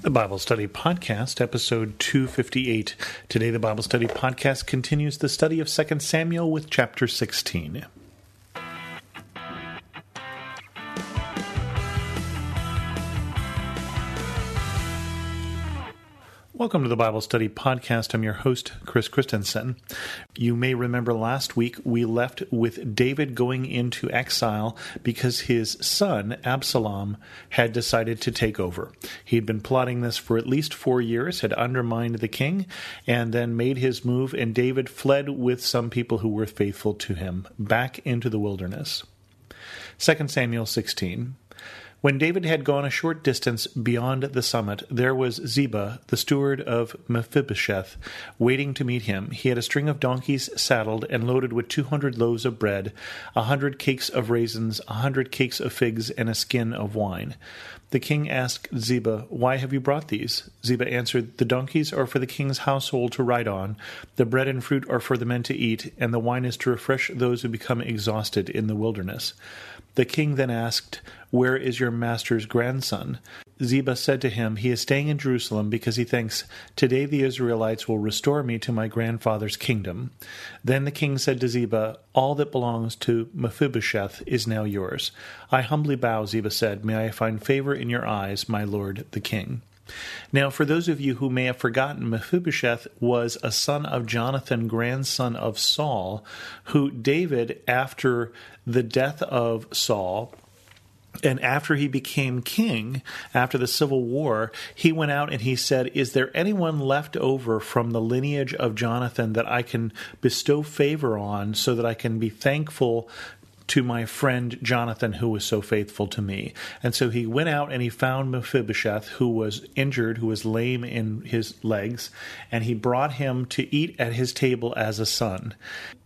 The Bible Study Podcast, episode 258. Today, the Bible Study Podcast continues the study of 2 Samuel with chapter 16. Welcome to the Bible Study Podcast. I'm your host, Chris Christensen. You may remember last week we left with David going into exile because his son, Absalom, had decided to take over. He'd been plotting this for at least four years, had undermined the king, and then made his move, and David fled with some people who were faithful to him back into the wilderness. 2 Samuel 16. When David had gone a short distance beyond the summit, there was Ziba, the steward of Mephibosheth, waiting to meet him. He had a string of donkeys saddled and loaded with two hundred loaves of bread, a hundred cakes of raisins, a hundred cakes of figs, and a skin of wine. The king asked Ziba, Why have you brought these? Ziba answered, The donkeys are for the king's household to ride on, the bread and fruit are for the men to eat, and the wine is to refresh those who become exhausted in the wilderness. The king then asked, Where is your master's grandson? Ziba said to him, He is staying in Jerusalem because he thinks, Today the Israelites will restore me to my grandfather's kingdom. Then the king said to Ziba, All that belongs to Mephibosheth is now yours. I humbly bow, Ziba said. May I find favor in your eyes, my lord the king. Now, for those of you who may have forgotten, Mephibosheth was a son of Jonathan, grandson of Saul, who David, after the death of Saul, and after he became king, after the Civil War, he went out and he said, Is there anyone left over from the lineage of Jonathan that I can bestow favor on so that I can be thankful to my friend Jonathan, who was so faithful to me. And so he went out and he found Mephibosheth, who was injured, who was lame in his legs, and he brought him to eat at his table as a son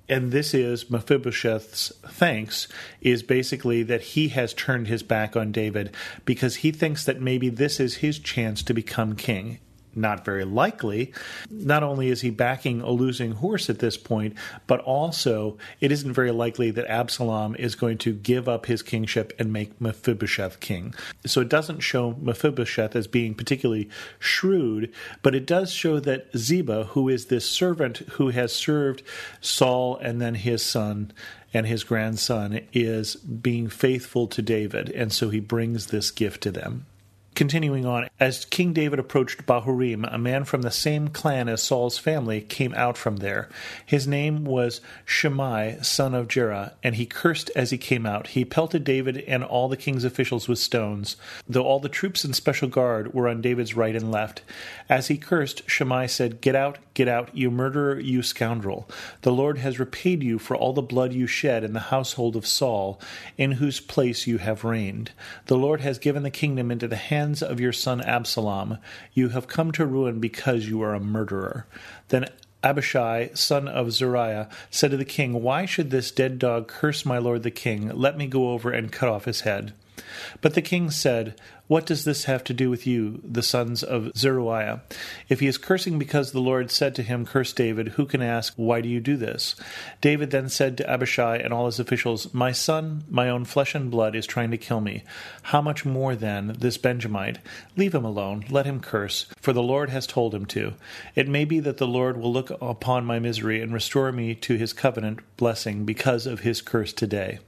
and this is Mephibosheth's thanks is basically that he has turned his back on David because he thinks that maybe this is his chance to become king not very likely. Not only is he backing a losing horse at this point, but also it isn't very likely that Absalom is going to give up his kingship and make Mephibosheth king. So it doesn't show Mephibosheth as being particularly shrewd, but it does show that Ziba, who is this servant who has served Saul and then his son, and his grandson is being faithful to David, and so he brings this gift to them. Continuing on, as King David approached Bahurim, a man from the same clan as Saul's family came out from there. His name was Shimei, son of Gera, and he cursed as he came out. He pelted David and all the king's officials with stones, though all the troops and special guard were on David's right and left. As he cursed, Shimei said, Get out, get out, you murderer, you scoundrel. The Lord has repaid you for all the blood you shed in the household of Saul, in whose place you have reigned. The Lord has given the kingdom into the hands hands of your son Absalom. You have come to ruin because you are a murderer. Then Abishai, son of Zeruiah, said to the king, Why should this dead dog curse my lord the king? Let me go over and cut off his head. But the king said, What does this have to do with you, the sons of Zeruiah? If he is cursing because the Lord said to him, Curse David, who can ask, Why do you do this? David then said to Abishai and all his officials, My son, my own flesh and blood, is trying to kill me. How much more then this Benjamite? Leave him alone, let him curse, for the Lord has told him to. It may be that the Lord will look upon my misery and restore me to his covenant blessing because of his curse today.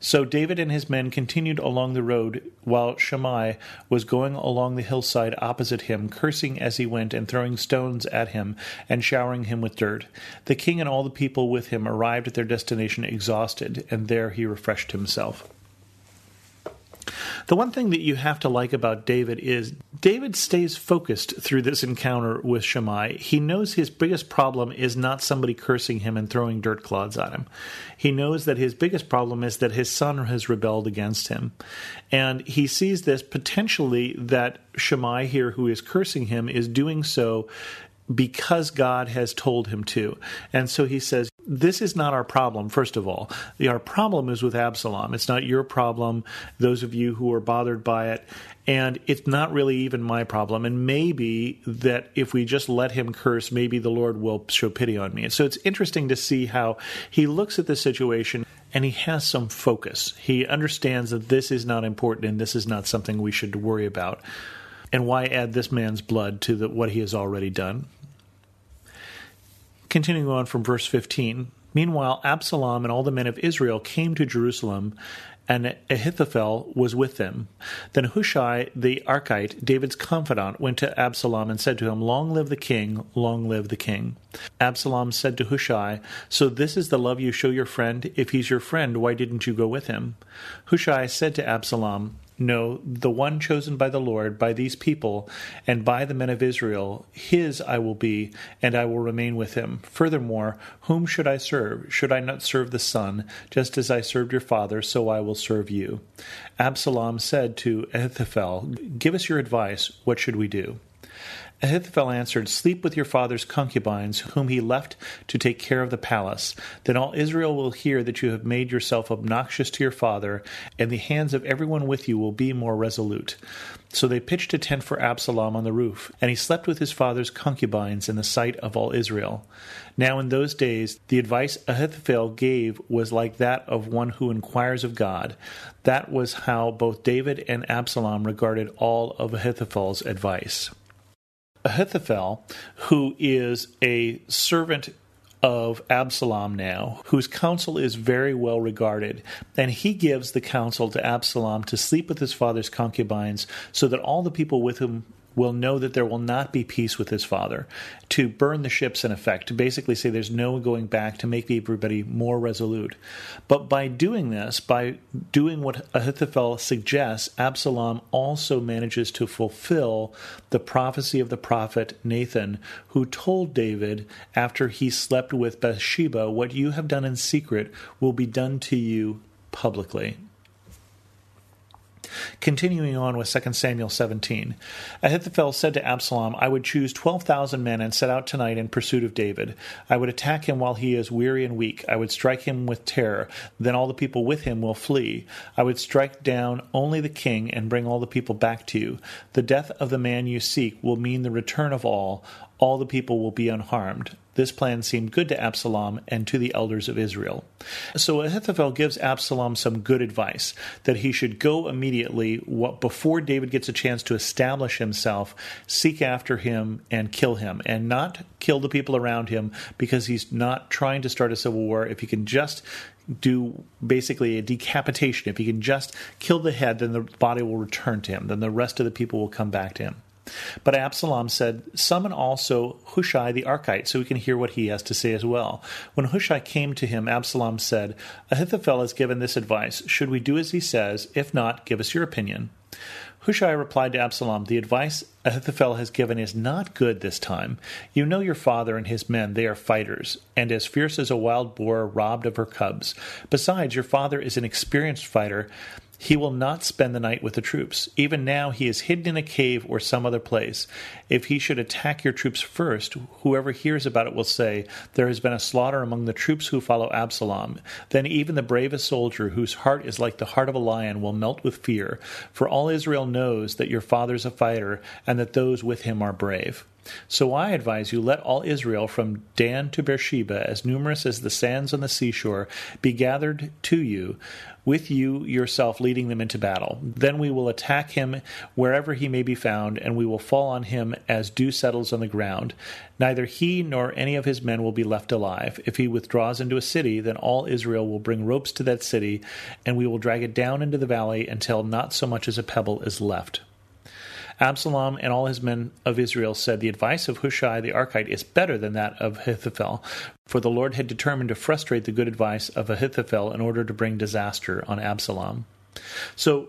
So David and his men continued along the road, while Shimei was going along the hillside opposite him, cursing as he went, and throwing stones at him, and showering him with dirt. The king and all the people with him arrived at their destination exhausted, and there he refreshed himself. The one thing that you have to like about David is David stays focused through this encounter with Shimei. He knows his biggest problem is not somebody cursing him and throwing dirt clods at him. He knows that his biggest problem is that his son has rebelled against him. And he sees this potentially that Shimei here, who is cursing him, is doing so because God has told him to. And so he says, This is not our problem, first of all. Our problem is with Absalom. It's not your problem, those of you who are bothered by it. And it's not really even my problem. And maybe that if we just let him curse, maybe the Lord will show pity on me. So it's interesting to see how he looks at the situation and he has some focus. He understands that this is not important and this is not something we should worry about. And why add this man's blood to the, what he has already done? Continuing on from verse 15. Meanwhile, Absalom and all the men of Israel came to Jerusalem and Ahithophel was with them. Then Hushai the Archite, David's confidant, went to Absalom and said to him, Long live the king, long live the king. Absalom said to Hushai, So this is the love you show your friend? If he's your friend, why didn't you go with him? Hushai said to Absalom, no, the one chosen by the Lord, by these people, and by the men of Israel, his I will be, and I will remain with him. Furthermore, whom should I serve? Should I not serve the Son? Just as I served your father, so I will serve you. Absalom said to Ahithophel, Give us your advice. What should we do? Ahithophel answered, Sleep with your father's concubines, whom he left to take care of the palace. Then all Israel will hear that you have made yourself obnoxious to your father, and the hands of everyone with you will be more resolute. So they pitched a tent for Absalom on the roof, and he slept with his father's concubines in the sight of all Israel. Now in those days, the advice Ahithophel gave was like that of one who inquires of God. That was how both David and Absalom regarded all of Ahithophel's advice. Ahithophel, who is a servant of Absalom now, whose counsel is very well regarded. And he gives the counsel to Absalom to sleep with his father's concubines so that all the people with whom will know that there will not be peace with his father, to burn the ships in effect, to basically say there's no going back, to make everybody more resolute. But by doing this, by doing what Ahithophel suggests, Absalom also manages to fulfill the prophecy of the prophet Nathan, who told David after he slept with Bathsheba, What you have done in secret will be done to you publicly. Continuing on with 2 Samuel 17. Ahithophel said to Absalom, I would choose 12,000 men and set out tonight in pursuit of David. I would attack him while he is weary and weak. I would strike him with terror. Then all the people with him will flee. I would strike down only the king and bring all the people back to you. The death of the man you seek will mean the return of all. All the people will be unharmed. This plan seemed good to Absalom and to the elders of Israel. So Ahithophel gives Absalom some good advice that he should go immediately before David gets a chance to establish himself, seek after him and kill him, and not kill the people around him because he's not trying to start a civil war. If he can just do basically a decapitation, if he can just kill the head, then the body will return to him. Then the rest of the people will come back to him. But Absalom said, Summon also Hushai the Archite, so we can hear what he has to say as well. When Hushai came to him, Absalom said, Ahithophel has given this advice. Should we do as he says? If not, give us your opinion. Hushai replied to Absalom, The advice Ahithophel has given is not good this time. You know your father and his men, they are fighters, and as fierce as a wild boar robbed of her cubs. Besides, your father is an experienced fighter, he will not spend the night with the troops. Even now he is hidden in a cave or some other place. If he should attack your troops first, whoever hears about it will say, There has been a slaughter among the troops who follow Absalom. Then even the bravest soldier, whose heart is like the heart of a lion, will melt with fear. For all Israel knows that your father is a fighter, and that those with him are brave. So I advise you, let all Israel from Dan to Beersheba, as numerous as the sands on the seashore, be gathered to you with you yourself leading them into battle. Then we will attack him wherever he may be found, and we will fall on him as dew settles on the ground. Neither he nor any of his men will be left alive. If he withdraws into a city, then all Israel will bring ropes to that city, and we will drag it down into the valley until not so much as a pebble is left. Absalom and all his men of Israel said, The advice of Hushai the Archite is better than that of Ahithophel, for the Lord had determined to frustrate the good advice of Ahithophel in order to bring disaster on Absalom. So,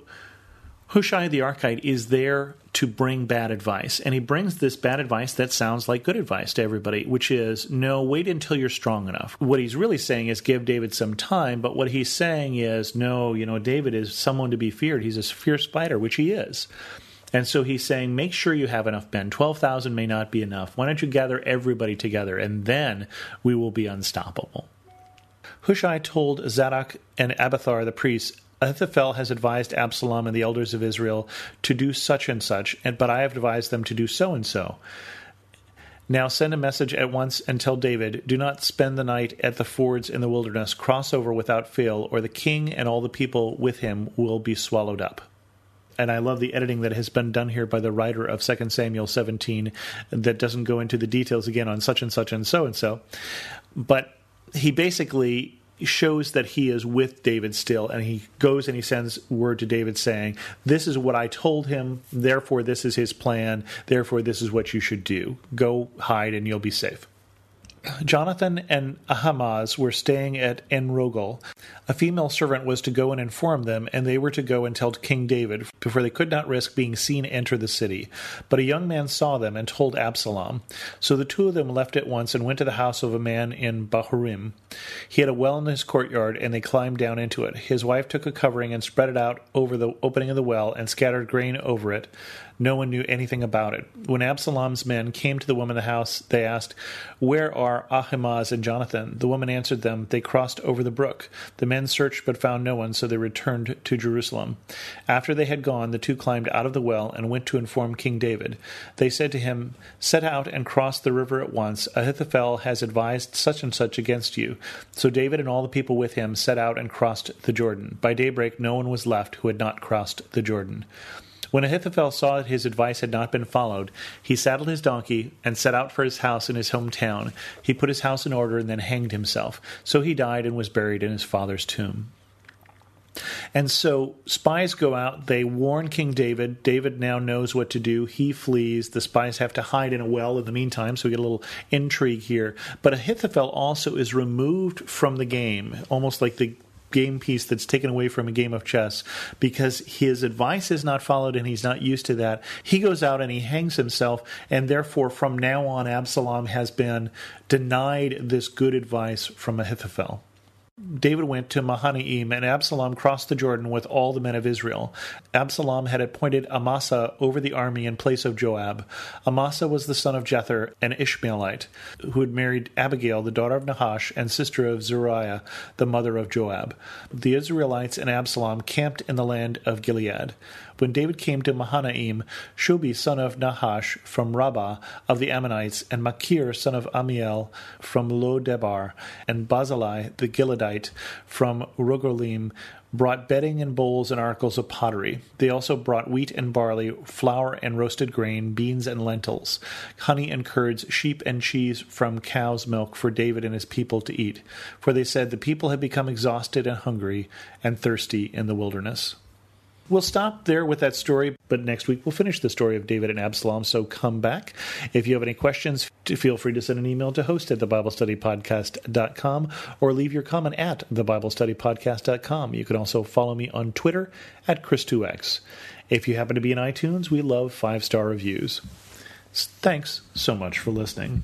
Hushai the Archite is there to bring bad advice. And he brings this bad advice that sounds like good advice to everybody, which is no, wait until you're strong enough. What he's really saying is give David some time, but what he's saying is no, you know, David is someone to be feared. He's a fierce fighter, which he is. And so he's saying, make sure you have enough men. 12,000 may not be enough. Why don't you gather everybody together and then we will be unstoppable? Hushai told Zadok and Abiathar the priests, Ahithophel has advised Absalom and the elders of Israel to do such and such, but I have advised them to do so and so. Now send a message at once and tell David, Do not spend the night at the fords in the wilderness. Cross over without fail, or the king and all the people with him will be swallowed up. And I love the editing that has been done here by the writer of 2 Samuel 17 that doesn't go into the details again on such and such and so and so. But he basically shows that he is with David still, and he goes and he sends word to David saying, This is what I told him, therefore, this is his plan, therefore, this is what you should do. Go hide and you'll be safe. Jonathan and Ahimaaz were staying at En-rogel. A female servant was to go and inform them, and they were to go and tell King David, before they could not risk being seen enter the city. But a young man saw them and told Absalom. So the two of them left at once and went to the house of a man in Bahurim. He had a well in his courtyard, and they climbed down into it. His wife took a covering and spread it out over the opening of the well, and scattered grain over it. No one knew anything about it. When Absalom's men came to the woman in the house, they asked, Where are Ahimaaz and Jonathan? The woman answered them, They crossed over the brook. The men searched but found no one, so they returned to Jerusalem. After they had gone, the two climbed out of the well and went to inform King David. They said to him, Set out and cross the river at once. Ahithophel has advised such and such against you. So David and all the people with him set out and crossed the Jordan. By daybreak, no one was left who had not crossed the Jordan. When Ahithophel saw that his advice had not been followed, he saddled his donkey and set out for his house in his hometown. He put his house in order and then hanged himself. So he died and was buried in his father's tomb. And so spies go out, they warn King David. David now knows what to do. He flees. The spies have to hide in a well in the meantime, so we get a little intrigue here. But Ahithophel also is removed from the game, almost like the game piece that's taken away from a game of chess because his advice is not followed and he's not used to that. He goes out and he hangs himself, and therefore, from now on, Absalom has been denied this good advice from Ahithophel. David went to Mahanaim, and Absalom crossed the Jordan with all the men of Israel. Absalom had appointed Amasa over the army in place of Joab. Amasa was the son of Jether, an Ishmaelite, who had married Abigail, the daughter of Nahash, and sister of Zeruiah, the mother of Joab. The Israelites and Absalom camped in the land of Gilead. When David came to Mahanaim, Shobi son of Nahash from Rabbah of the Ammonites, and Machir son of Amiel from Lo Debar, and Barzillai the Gileadite from Rogelim brought bedding and bowls and articles of pottery. They also brought wheat and barley, flour and roasted grain, beans and lentils, honey and curds, sheep and cheese from cow's milk for David and his people to eat. For they said, The people had become exhausted and hungry and thirsty in the wilderness. We'll stop there with that story, but next week we'll finish the story of David and Absalom, so come back. If you have any questions, feel free to send an email to host at thebiblestudypodcast.com or leave your comment at thebiblestudypodcast.com. You can also follow me on Twitter at Chris2X. If you happen to be in iTunes, we love five star reviews. Thanks so much for listening.